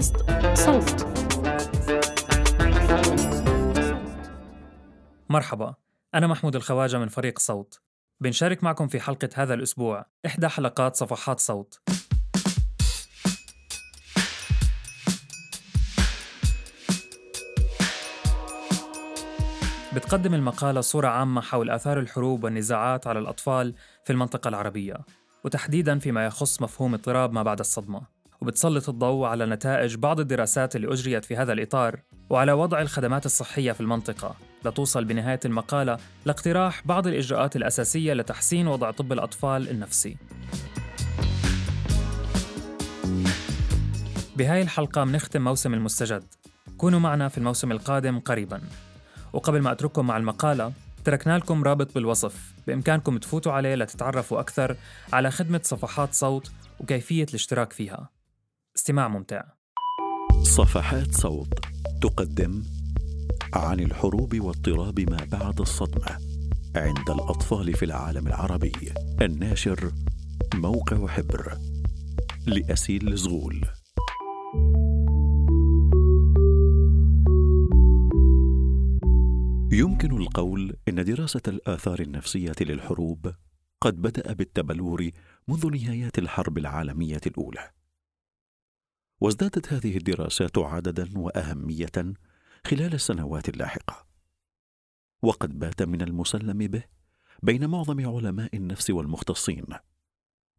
بودكاست صوت. مرحبا أنا محمود الخواجة من فريق صوت. بنشارك معكم في حلقة هذا الأسبوع إحدى حلقات صفحات صوت. بتقدم المقالة صورة عامة حول آثار الحروب والنزاعات على الأطفال في المنطقة العربية وتحديداً فيما يخص مفهوم اضطراب ما بعد الصدمة. وبتسلط الضوء على نتائج بعض الدراسات اللي أجريت في هذا الإطار وعلى وضع الخدمات الصحية في المنطقة. لتوصل بنهاية المقالة لاقتراح بعض الإجراءات الأساسية لتحسين وضع طب الأطفال النفسي. بهاي الحلقة منختم موسم المستجد. كونوا معنا في الموسم القادم قريباً. وقبل ما أترككم مع المقالة تركنا لكم رابط بالوصف. بإمكانكم تفوتوا عليه لتتعرفوا أكثر على خدمة صفحات صوت وكيفية الاشتراك فيها. استماع ممتع. صفحات صوت تقدم عن الحروب واضطراب ما بعد الصدمة عند الأطفال في العالم العربي. الناشر موقع حبر لأسيل زغول. يمكن القول إن دراسة الآثار النفسية للحروب قد بدأ بالتبلور منذ نهايات الحرب العالمية الأولى. وازدادت هذه الدراسات عددا وأهمية خلال السنوات اللاحقة. وقد بات من المسلم به بين معظم علماء النفس والمختصين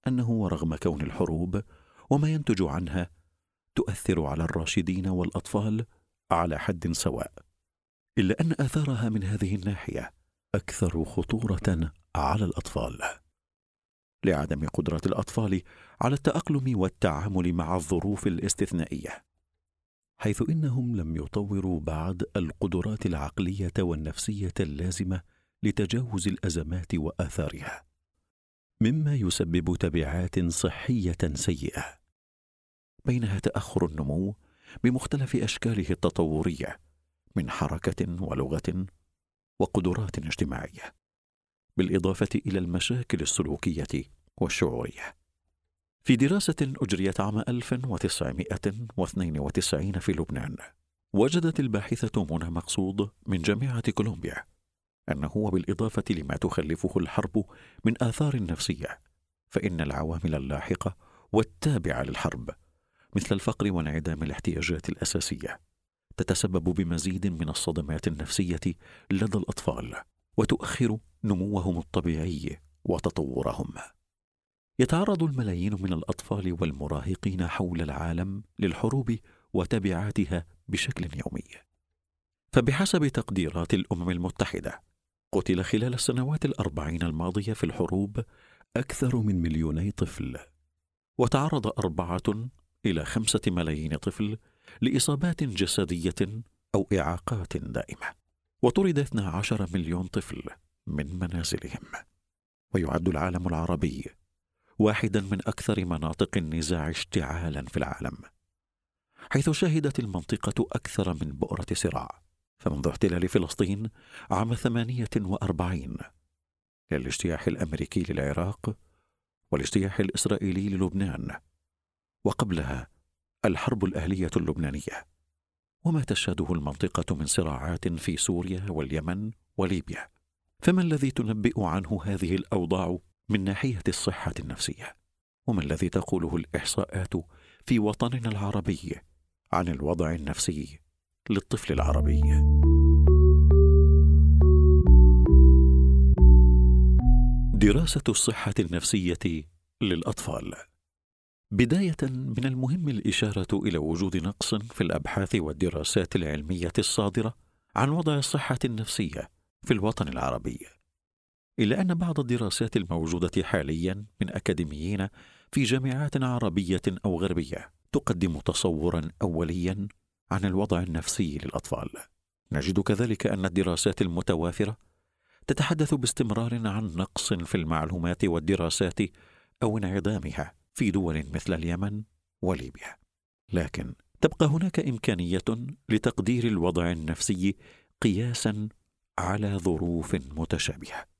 أنه ورغم كون الحروب وما ينتج عنها تؤثر على الراشدين والأطفال على حد سواء إلا أن آثارها من هذه الناحية أكثر خطورة على الأطفال. لعدم قدرة الأطفال على التأقلم والتعامل مع الظروف الاستثنائية حيث إنهم لم يطوروا بعد القدرات العقلية والنفسية اللازمة لتجاوز الأزمات وآثارها مما يسبب تبعات صحية سيئة. بينها تأخر النمو بمختلف أشكاله التطورية من حركة ولغة وقدرات اجتماعية بالإضافة إلى المشاكل السلوكية والشعوريه في دراسة أجريت عام 1992 في لبنان وجدت الباحثة منى مقصود من جامعة كولومبيا أنه وبالإضافة لما تخلفه الحرب من آثار نفسية فإن العوامل اللاحقة والتابعة للحرب مثل الفقر وانعدام الاحتياجات الأساسية تتسبب بمزيد من الصدمات النفسية لدى الأطفال وتؤخر نموهم الطبيعي وتطورهم. يتعرض الملايين من الأطفال والمراهقين حول العالم للحروب وتبعاتها بشكل يومي. فبحسب تقديرات الأمم المتحدة قتل خلال السنوات الأربعين الماضية في الحروب أكثر من مليوني طفل وتعرض أربعة إلى خمسة ملايين طفل لإصابات جسدية أو إعاقات دائمة. وطرد 12 مليون طفل من منازلهم. ويعد العالم العربي واحدا من أكثر مناطق النزاع اشتعالا في العالم حيث شهدت المنطقة أكثر من بؤرة صراع فمنذ احتلال فلسطين عام 48 للاجتياح الأمريكي للعراق والاجتياح الإسرائيلي للبنان وقبلها الحرب الأهلية اللبنانية وما تشهده المنطقة من صراعات في سوريا واليمن وليبيا. فما الذي تنبئ عنه هذه الأوضاع؟ من ناحية الصحة النفسية. وما الذي تقوله الإحصاءات في وطننا العربي عن الوضع النفسي للطفل العربي؟ دراسة الصحة النفسية للأطفال. بداية من المهم الإشارة إلى وجود نقص في الأبحاث والدراسات العلمية الصادرة عن وضع الصحة النفسية في الوطن العربي. إلا أن بعض الدراسات الموجودة حاليا من أكاديميين في جامعات عربية أو غربية تقدم تصورا اوليا عن الوضع النفسي للأطفال. نجد كذلك أن الدراسات المتوافرة تتحدث باستمرار عن نقص في المعلومات والدراسات أو انعدامها في دول مثل اليمن وليبيا. لكن تبقى هناك إمكانية لتقدير الوضع النفسي قياسا على ظروف متشابهة.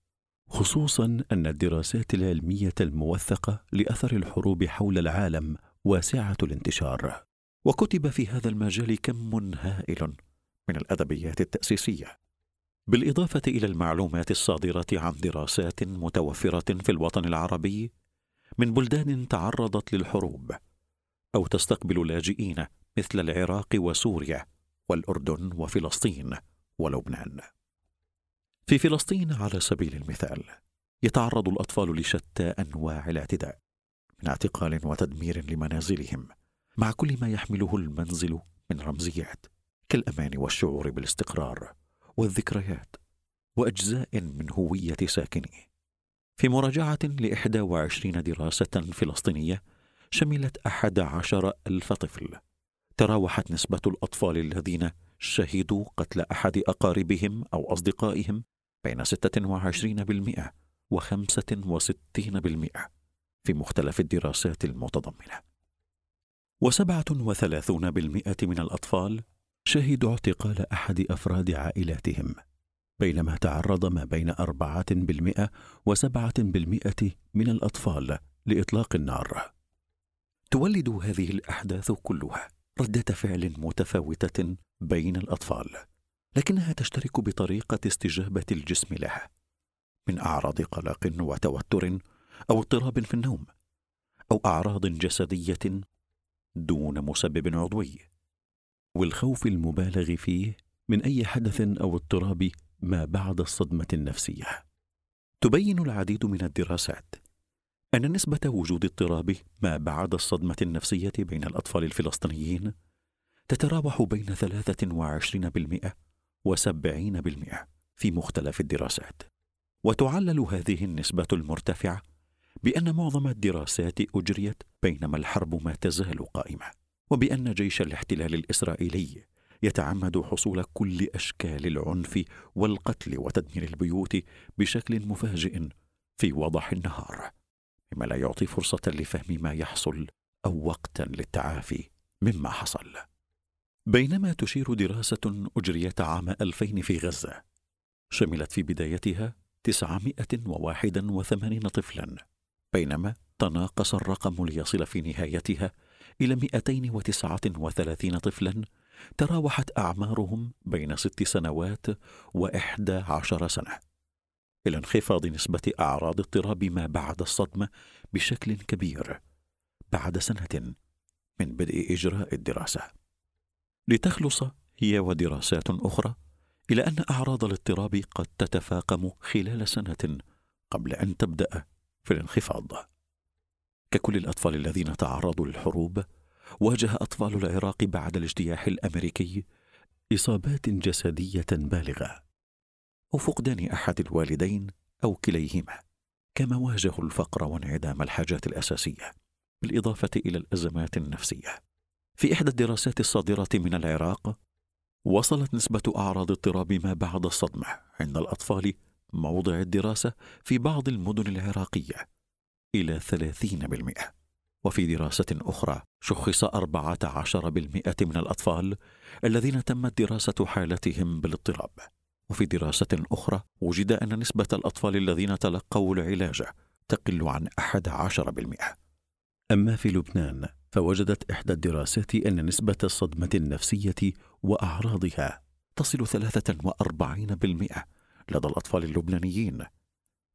خصوصا أن الدراسات العلمية الموثقة لأثر الحروب حول العالم واسعة الانتشار وكتب في هذا المجال كم هائل من الأدبيات التأسيسية. بالإضافة إلى المعلومات الصادرة عن دراسات متوفرة في الوطن العربي من بلدان تعرضت للحروب أو تستقبل لاجئين مثل العراق وسوريا والأردن وفلسطين ولبنان. في فلسطين على سبيل المثال يتعرض الأطفال لشتى أنواع الاعتداء من اعتقال وتدمير لمنازلهم مع كل ما يحمله المنزل من رمزيات كالأمان والشعور بالاستقرار والذكريات وأجزاء من هوية ساكنيه. في مراجعة لإحدى وعشرين دراسة فلسطينية شملت أحد عشر ألف طفل تراوحت نسبة الأطفال الذين شهدوا قتل أحد أقاربهم أو أصدقائهم بين 26% و 65% في مختلف الدراسات المتضمنة. وثلاثون بالمئة من الأطفال شهدوا اعتقال أحد أفراد عائلاتهم بينما تعرض ما بين أربعة بالمئة وسبعة بالمئة من الأطفال لإطلاق النار. تولد هذه الأحداث كلها ردة فعل متفاوتة بين الأطفال. لكنها تشترك بطريقة استجابة الجسم لها من أعراض قلق وتوتر أو اضطراب في النوم أو أعراض جسدية دون مسبب عضوي والخوف المبالغ فيه من أي حدث أو اضطراب ما بعد الصدمة النفسية. تبين العديد من الدراسات أن نسبة وجود اضطراب ما بعد الصدمة النفسية بين الأطفال الفلسطينيين تتراوح بين 23% وسبعين بالمئة في مختلف الدراسات. وتعلل هذه النسبة المرتفعة بأن معظم الدراسات أجريت بينما الحرب ما تزال قائمة وبأن جيش الاحتلال الإسرائيلي يتعمد حصول كل أشكال العنف والقتل وتدمير البيوت بشكل مفاجئ في وضح النهار مما لا يعطي فرصة لفهم ما يحصل أو وقتا للتعافي مما حصل. بينما تشير دراسة أجريت عام 2000 في غزة شملت في بدايتها 981 طفلا بينما تناقص الرقم ليصل في نهايتها إلى 239 طفلا تراوحت أعمارهم بين ست سنوات وإحدى عشر سنة. إلى انخفاض نسبة أعراض اضطراب ما بعد الصدمة بشكل كبير بعد سنة من بدء إجراء الدراسة. لتخلص هي ودراسات أخرى إلى أن أعراض الاضطراب قد تتفاقم خلال سنة قبل أن تبدأ في الانخفاض. ككل الأطفال الذين تعرضوا للحروب واجه أطفال العراق بعد الاجتياح الأمريكي إصابات جسدية بالغة أو فقدان أحد الوالدين أو كليهما كما واجهوا الفقر وانعدام الحاجات الأساسية بالإضافة إلى الأزمات النفسية. في إحدى الدراسات الصادرة من العراق وصلت نسبة أعراض اضطراب ما بعد الصدمة عند الأطفال موضع الدراسة في بعض المدن العراقية إلى 30% وفي دراسة أخرى شخص 14% من الأطفال الذين تمت دراسة حالتهم بالاضطراب. وفي دراسة أخرى وجد أن نسبة الأطفال الذين تلقوا العلاج تقل عن 11% أما في لبنان فوجدت إحدى الدراسات أن نسبة الصدمة النفسية وأعراضها تصل 43% لدى الأطفال اللبنانيين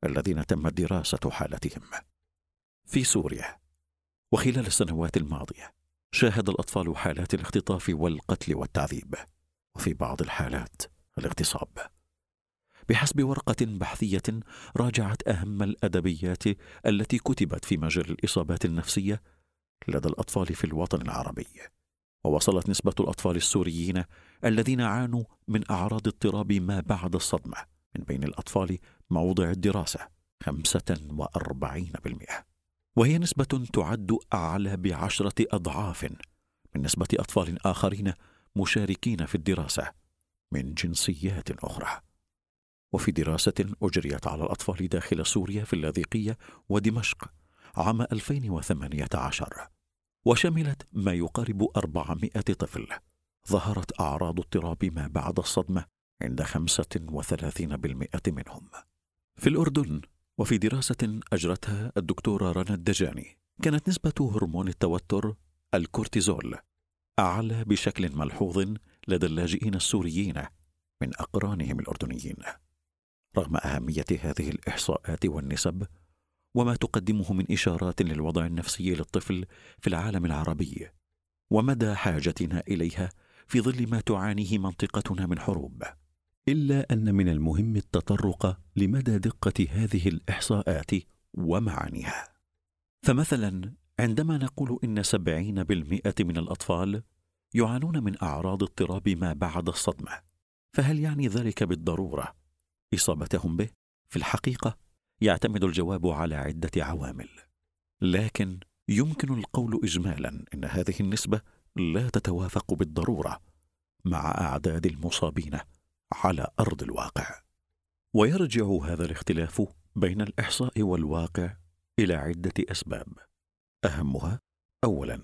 الذين تمت دراسة حالتهم. في سوريا وخلال السنوات الماضية شاهد الأطفال حالات الاختطاف والقتل والتعذيب وفي بعض الحالات الاغتصاب. بحسب ورقة بحثية راجعت أهم الأدبيات التي كتبت في مجال الإصابات النفسية لدى الأطفال في الوطن العربي ووصلت نسبة الأطفال السوريين الذين عانوا من أعراض اضطراب ما بعد الصدمة من بين الأطفال موضع الدراسة 45% وهي نسبة تعد أعلى بعشرة أضعاف من نسبة أطفال آخرين مشاركين في الدراسة من جنسيات أخرى. وفي دراسة أجريت على الأطفال داخل سوريا في اللاذقية ودمشق عام 2018 وشملت ما يقارب 400 طفل. ظهرت أعراض اضطراب ما بعد الصدمة عند 35% منهم. في الأردن وفي دراسة أجرتها الدكتورة رنا الدجاني كانت نسبة هرمون التوتر الكورتيزول أعلى بشكل ملحوظ لدى اللاجئين السوريين من أقرانهم الأردنيين. رغم أهمية هذه الإحصاءات والنسب وما تقدمه من إشارات للوضع النفسي للطفل في العالم العربي ومدى حاجتنا إليها في ظل ما تعانيه منطقتنا من حروب. إلا أن من المهم التطرق لمدى دقة هذه الإحصاءات ومعانيها. فمثلا عندما نقول إن سبعين بالمئة من الأطفال يعانون من أعراض اضطراب ما بعد الصدمة فهل يعني ذلك بالضرورة إصابتهم به؟ في الحقيقة يعتمد الجواب على عدة عوامل. لكن يمكن القول اجمالا إن هذه النسبة لا تتوافق بالضرورة مع أعداد المصابين على أرض الواقع. ويرجع هذا الاختلاف بين الإحصاء والواقع إلى عدة أسباب. أهمها اولا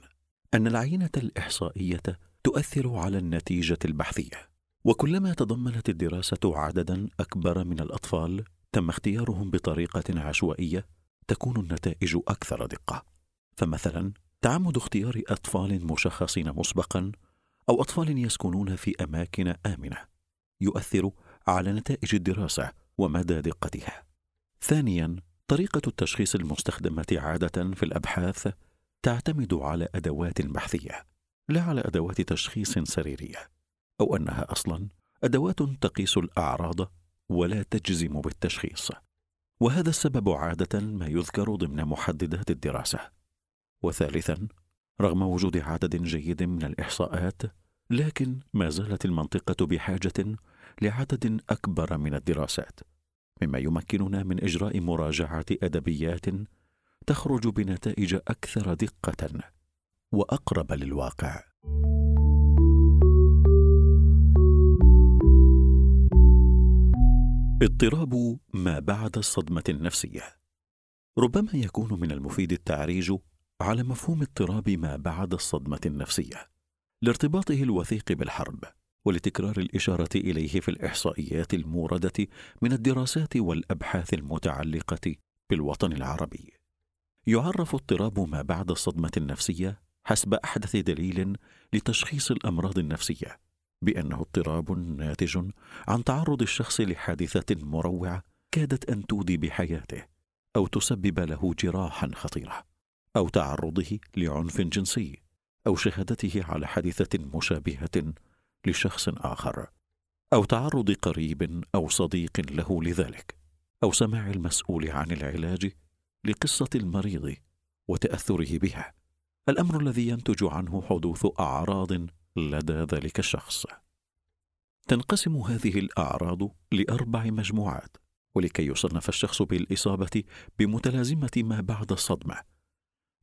أن العينة الإحصائية تؤثر على النتيجة البحثية. وكلما تضمنت الدراسة عددا أكبر من الأطفال تم اختيارهم بطريقة عشوائية تكون النتائج أكثر دقة. فمثلا تعمد اختيار أطفال مشخصين مسبقا أو أطفال يسكنون في أماكن آمنة يؤثر على نتائج الدراسة ومدى دقتها. ثانيا طريقة التشخيص المستخدمة عادة في الأبحاث تعتمد على أدوات بحثية لا على أدوات تشخيص سريرية أو أنها أصلا أدوات تقيس الأعراض ولا تجزم بالتشخيص. وهذا السبب عادة ما يذكر ضمن محددات الدراسة. وثالثا رغم وجود عدد جيد من الإحصاءات لكن ما زالت المنطقة بحاجة لعدد أكبر من الدراسات مما يمكننا من إجراء مراجعة أدبيات تخرج بنتائج أكثر دقة وأقرب للواقع. اضطراب ما بعد الصدمة النفسية. ربما يكون من المفيد التعريج على مفهوم اضطراب ما بعد الصدمة النفسية لارتباطه الوثيق بالحرب ولتكرار الإشارة إليه في الإحصائيات الموردة من الدراسات والأبحاث المتعلقة بالوطن العربي. يعرف اضطراب ما بعد الصدمة النفسية حسب أحدث دليل لتشخيص الأمراض النفسية بأنه اضطراب ناتج عن تعرض الشخص لحادثة مروعة كادت أن تودي بحياته أو تسبب له جراحا خطيرة أو تعرضه لعنف جنسي أو شهادته على حادثة مشابهة لشخص آخر أو تعرض قريب أو صديق له لذلك أو سماع المسؤول عن العلاج لقصة المريض وتأثره بها. الأمر الذي ينتج عنه حدوث أعراض لدى ذلك الشخص. تنقسم هذه الأعراض لأربع مجموعات ولكي يصنف الشخص بالإصابة بمتلازمة ما بعد الصدمة.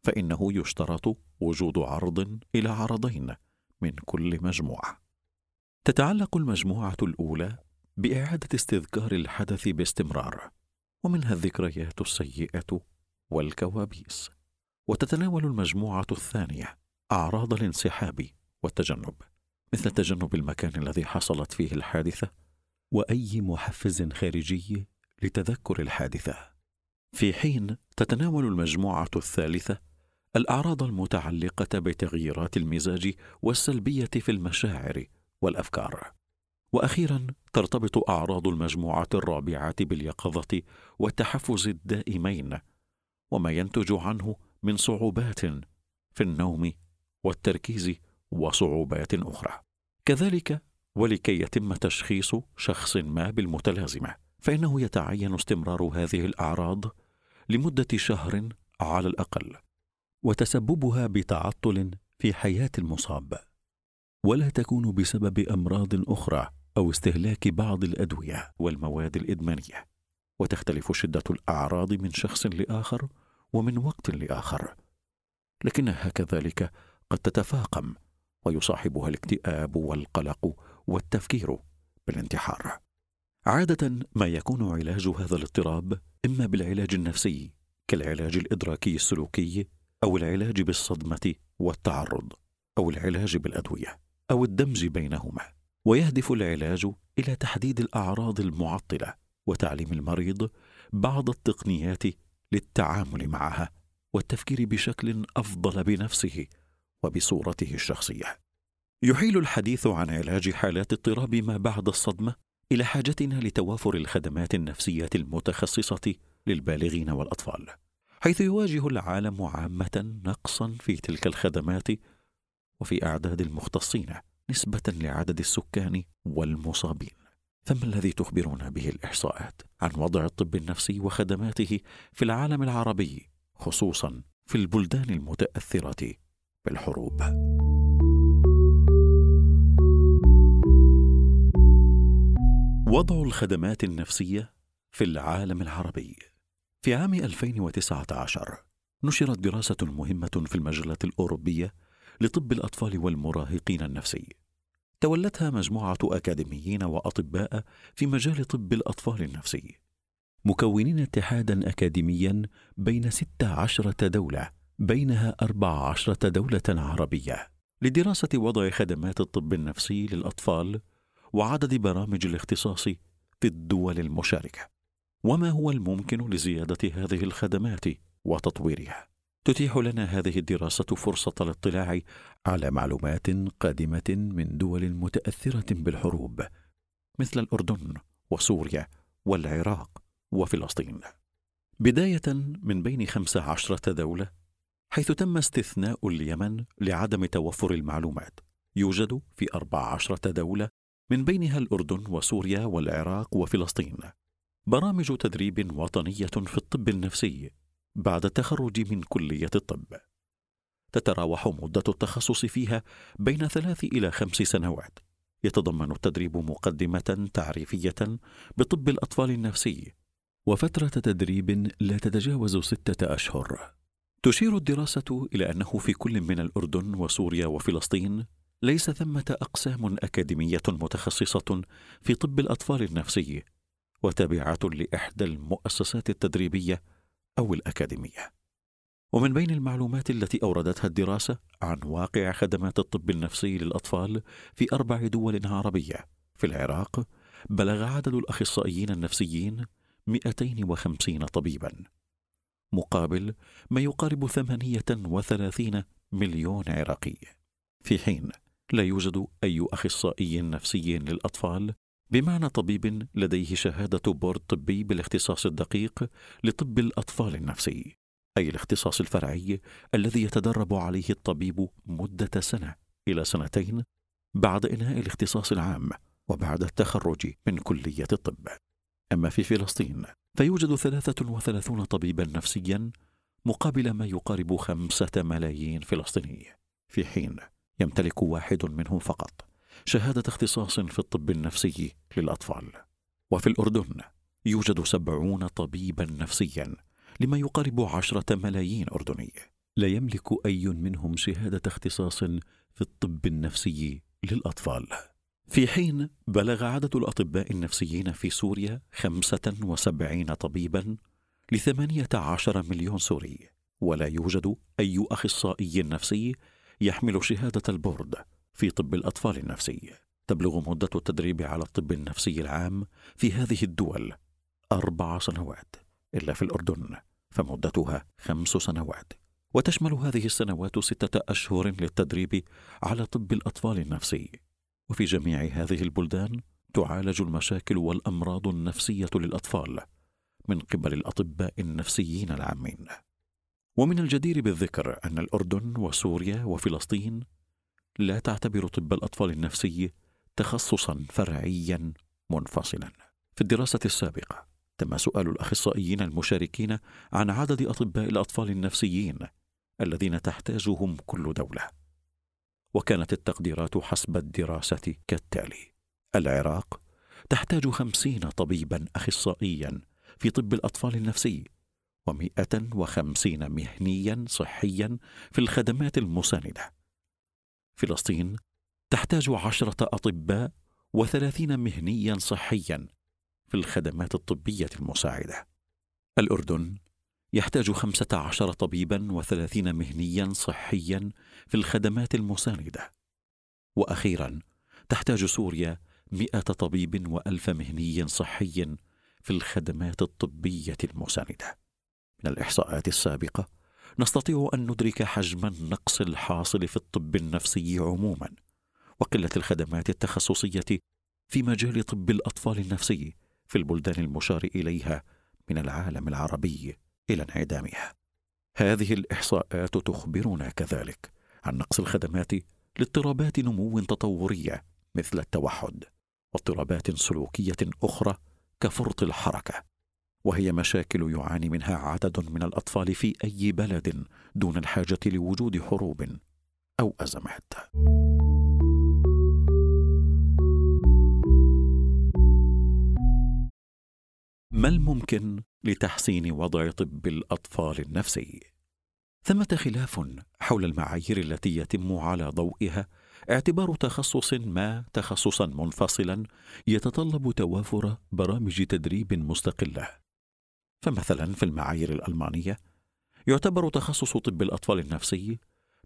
فإنه يشترط وجود عرض إلى عرضين من كل مجموعة. تتعلق المجموعة الأولى بإعادة استذكار الحدث باستمرار ومنها الذكريات السيئة والكوابيس. وتتناول المجموعة الثانية أعراض الانسحاب والتجنب مثل تجنب المكان الذي حصلت فيه الحادثة وأي محفز خارجي لتذكر الحادثة. في حين تتناول المجموعة الثالثة الأعراض المتعلقة بتغييرات المزاج والسلبية في المشاعر والأفكار. وأخيرا ترتبط أعراض المجموعة الرابعة باليقظة والتحفز الدائمين وما ينتج عنه من صعوبات في النوم والتركيز وصعوبات أخرى. كذلك ولكي يتم تشخيص شخص ما بالمتلازمة فإنه يتعين استمرار هذه الأعراض لمدة شهر على الأقل وتسببها بتعطل في حياة المصاب. ولا تكون بسبب أمراض أخرى أو استهلاك بعض الأدوية والمواد الإدمانية. وتختلف شدة الأعراض من شخص لآخر ومن وقت لآخر. لكنها كذلك قد تتفاقم ويصاحبها الاكتئاب والقلق والتفكير بالانتحار. عادة ما يكون علاج هذا الاضطراب إما بالعلاج النفسي كالعلاج الإدراكي السلوكي أو العلاج بالصدمة والتعرض أو العلاج بالأدوية أو الدمج بينهما. ويهدف العلاج إلى تحديد الأعراض المعطلة وتعليم المريض بعض التقنيات للتعامل معها والتفكير بشكل أفضل بنفسه وبصورته الشخصية. يحيل الحديث عن علاج حالات اضطراب ما بعد الصدمة إلى حاجتنا لتوافر الخدمات النفسية المتخصصة للبالغين والأطفال حيث يواجه العالم عامة نقصا في تلك الخدمات وفي أعداد المختصين نسبة لعدد السكان والمصابين. فما الذي تخبرنا به الإحصاءات عن وضع الطب النفسي وخدماته في العالم العربي خصوصا في البلدان المتأثرة؟ بالحروب. وضع الخدمات النفسية في العالم العربي. في عام 2019 نشرت دراسة مهمة في المجله الأوروبية لطب الأطفال والمراهقين النفسي. تولتها مجموعة أكاديميين وأطباء في مجال طب الأطفال النفسي. مكونين اتحادا أكاديميا بين ست عشرة دولة بينها أربع عشرة دولة عربية لدراسة وضع خدمات الطب النفسي للأطفال وعدد برامج الاختصاص في الدول المشاركة. وما هو الممكن لزيادة هذه الخدمات وتطويرها؟ تتيح لنا هذه الدراسة فرصة الاطلاع على معلومات قادمة من دول متأثرة بالحروب مثل الأردن وسوريا والعراق وفلسطين. بداية من بين خمس عشرة دولة حيث تم استثناء اليمن لعدم توفر المعلومات. يوجد في أربع عشرة دولة من بينها الأردن وسوريا والعراق وفلسطين. برامج تدريب وطنية في الطب النفسي بعد التخرج من كلية الطب. تتراوح مدة التخصص فيها بين ثلاث إلى خمس سنوات. يتضمن التدريب مقدمة تعريفية بطب الأطفال النفسي وفترة تدريب لا تتجاوز ستة أشهر. تشير الدراسة إلى أنه في كل من الأردن وسوريا وفلسطين ليس ثمة أقسام أكاديمية متخصصة في طب الأطفال النفسي وتابعة لإحدى المؤسسات التدريبية أو الأكاديمية. ومن بين المعلومات التي أوردتها الدراسة عن واقع خدمات الطب النفسي للأطفال في أربع دول عربية في العراق بلغ عدد الأخصائيين النفسيين 250 طبيبا. مقابل ما يقارب 38 مليون عراقي. في حين لا يوجد أي أخصائي نفسي للأطفال بمعنى طبيب لديه شهادة بورد طبي بالاختصاص الدقيق لطب الأطفال النفسي أي الاختصاص الفرعي الذي يتدرب عليه الطبيب مدة سنة إلى سنتين بعد إنهاء الاختصاص العام وبعد التخرج من كلية الطب. أما في فلسطين فيوجد ثلاثة وثلاثون طبيبا نفسيا مقابل ما يقارب خمسة ملايين فلسطيني. في حين يمتلك واحد منهم فقط شهادة اختصاص في الطب النفسي للأطفال. وفي الأردن يوجد سبعون طبيبا نفسيا لما يقارب عشرة ملايين أردني. لا يملك أي منهم شهادة اختصاص في الطب النفسي للأطفال. في حين بلغ عدد الأطباء النفسيين في سوريا خمسة وسبعين طبيبا لثمانية عشر مليون سوري ولا يوجد أي أخصائي نفسي يحمل شهادة البورد في طب الأطفال النفسي. تبلغ مدة التدريب على الطب النفسي العام في هذه الدول أربع سنوات إلا في الأردن فمدتها خمس سنوات. وتشمل هذه السنوات ستة أشهر للتدريب على طب الأطفال النفسي. وفي جميع هذه البلدان تعالج المشاكل والأمراض النفسية للأطفال من قبل الأطباء النفسيين العامين. ومن الجدير بالذكر أن الأردن وسوريا وفلسطين لا تعتبر طب الأطفال النفسي تخصصا فرعيا منفصلا. في الدراسة السابقة تم سؤال الأخصائيين المشاركين عن عدد أطباء الأطفال النفسيين الذين تحتاجهم كل دولة. وكانت التقديرات حسب الدراسة كالتالي. العراق تحتاج خمسين طبيبا اخصائيا في طب الأطفال النفسي ومائه وخمسين مهنيا صحيا في الخدمات المساندة. فلسطين تحتاج عشرة أطباء وثلاثين مهنيا صحيا في الخدمات الطبية المساعدة. الأردن يحتاج خمسة عشر طبيبا وثلاثين مهنيا صحيا في الخدمات المساندة. وأخيرا تحتاج سوريا مئة طبيب وألف مهني صحي في الخدمات الطبية المساندة. من الإحصاءات السابقة نستطيع أن ندرك حجم النقص الحاصل في الطب النفسي عموما وقلة الخدمات التخصصية في مجال طب الأطفال النفسي في البلدان المشار إليها من العالم العربي. إلى انعدامها. هذه الإحصاءات تخبرنا كذلك عن نقص الخدمات لاضطرابات نمو تطورية مثل التوحد واضطرابات سلوكية أخرى كفرط الحركة وهي مشاكل يعاني منها عدد من الأطفال في أي بلد دون الحاجة لوجود حروب أو أزمات. ما الممكن لتحسين وضع طب الأطفال النفسي؟ ثمة خلاف حول المعايير التي يتم على ضوئها اعتبار تخصص ما تخصصا منفصلا يتطلب توافر برامج تدريب مستقلة. فمثلا في المعايير الألمانية يعتبر تخصص طب الأطفال النفسي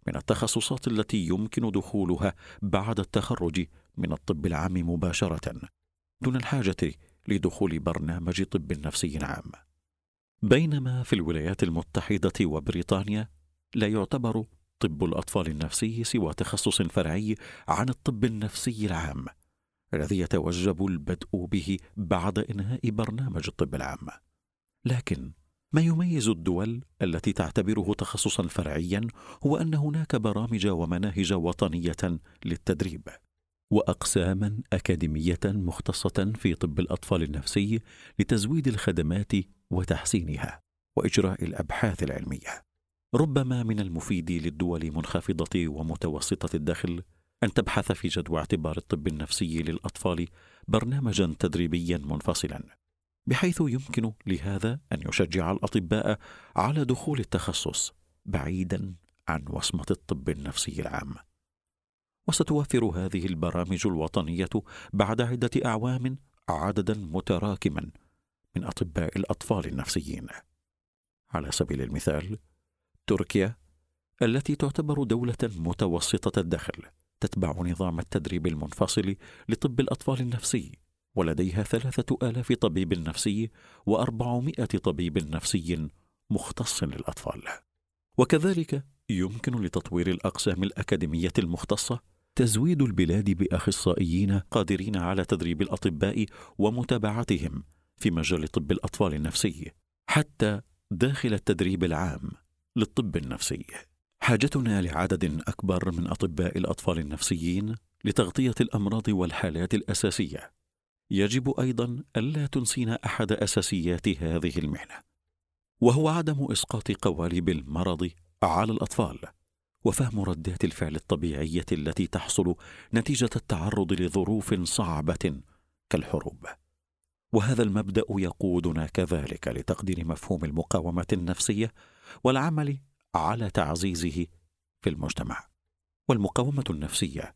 من التخصصات التي يمكن دخولها بعد التخرج من الطب العام مباشرة دون الحاجة لدخول برنامج طب نفسي عام. بينما في الولايات المتحدة وبريطانيا لا يعتبر طب الأطفال النفسي سوى تخصص فرعي عن الطب النفسي العام الذي يتوجب البدء به بعد إنهاء برنامج الطب العام. لكن ما يميز الدول التي تعتبره تخصصا فرعيا هو أن هناك برامج ومناهج وطنية للتدريب. وأقساما أكاديمية مختصة في طب الأطفال النفسي لتزويد الخدمات وتحسينها وإجراء الأبحاث العلمية. ربما من المفيد للدول منخفضة ومتوسطة الدخل أن تبحث في جدوى اعتبار الطب النفسي للأطفال برنامجا تدريبيا منفصلا بحيث يمكن لهذا أن يشجع الأطباء على دخول التخصص بعيدا عن وصمة الطب النفسي العام. وستوفر هذه البرامج الوطنية بعد عدة أعوام عددا متراكما من أطباء الأطفال النفسيين. على سبيل المثال تركيا التي تعتبر دولة متوسطة الدخل تتبع نظام التدريب المنفصل لطب الأطفال النفسي ولديها ثلاثة آلاف طبيب نفسي وأربعمائة طبيب نفسي مختص للأطفال. وكذلك يمكن لتطوير الأقسام الأكاديمية المختصة تزويد البلاد بأخصائيين قادرين على تدريب الأطباء ومتابعتهم في مجال طب الأطفال النفسي حتى داخل التدريب العام للطب النفسي. حاجتنا لعدد أكبر من أطباء الأطفال النفسيين لتغطية الأمراض والحالات الأساسية. يجب أيضا ألا تنسينا أحد أساسيات هذه المهنة وهو عدم إسقاط قوالب المرض على الأطفال. وفهم ردات الفعل الطبيعية التي تحصل نتيجة التعرض لظروف صعبة كالحروب. وهذا المبدأ يقودنا كذلك لتقدير مفهوم المقاومة النفسية والعمل على تعزيزه في المجتمع. والمقاومة النفسية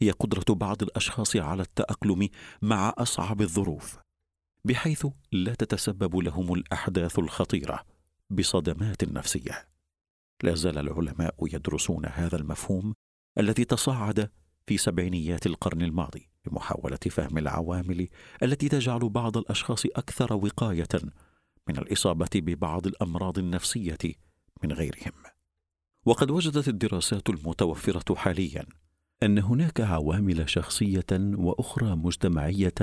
هي قدرة بعض الأشخاص على التأقلم مع أصعب الظروف بحيث لا تتسبب لهم الأحداث الخطيرة بصدمات نفسية. لا زال العلماء يدرسون هذا المفهوم الذي تصاعد في سبعينيات القرن الماضي لمحاولة فهم العوامل التي تجعل بعض الأشخاص أكثر وقاية من الإصابة ببعض الأمراض النفسية من غيرهم. وقد وجدت الدراسات المتوفرة حاليا أن هناك عوامل شخصية وأخرى مجتمعية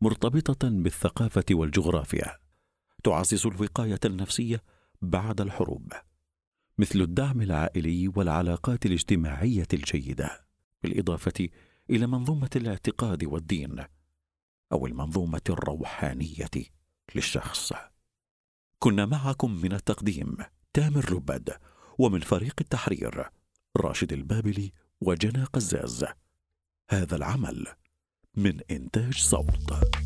مرتبطة بالثقافة والجغرافيا تعزز الوقاية النفسية بعد الحروب. مثل الدعم العائلي والعلاقات الاجتماعية الجيدة بالإضافة إلى منظومة الاعتقاد والدين أو المنظومة الروحانية للشخص. كنا معكم من التقديم تامر ربد ومن فريق التحرير راشد البابلي وجنى قزاز. هذا العمل من إنتاج صوت.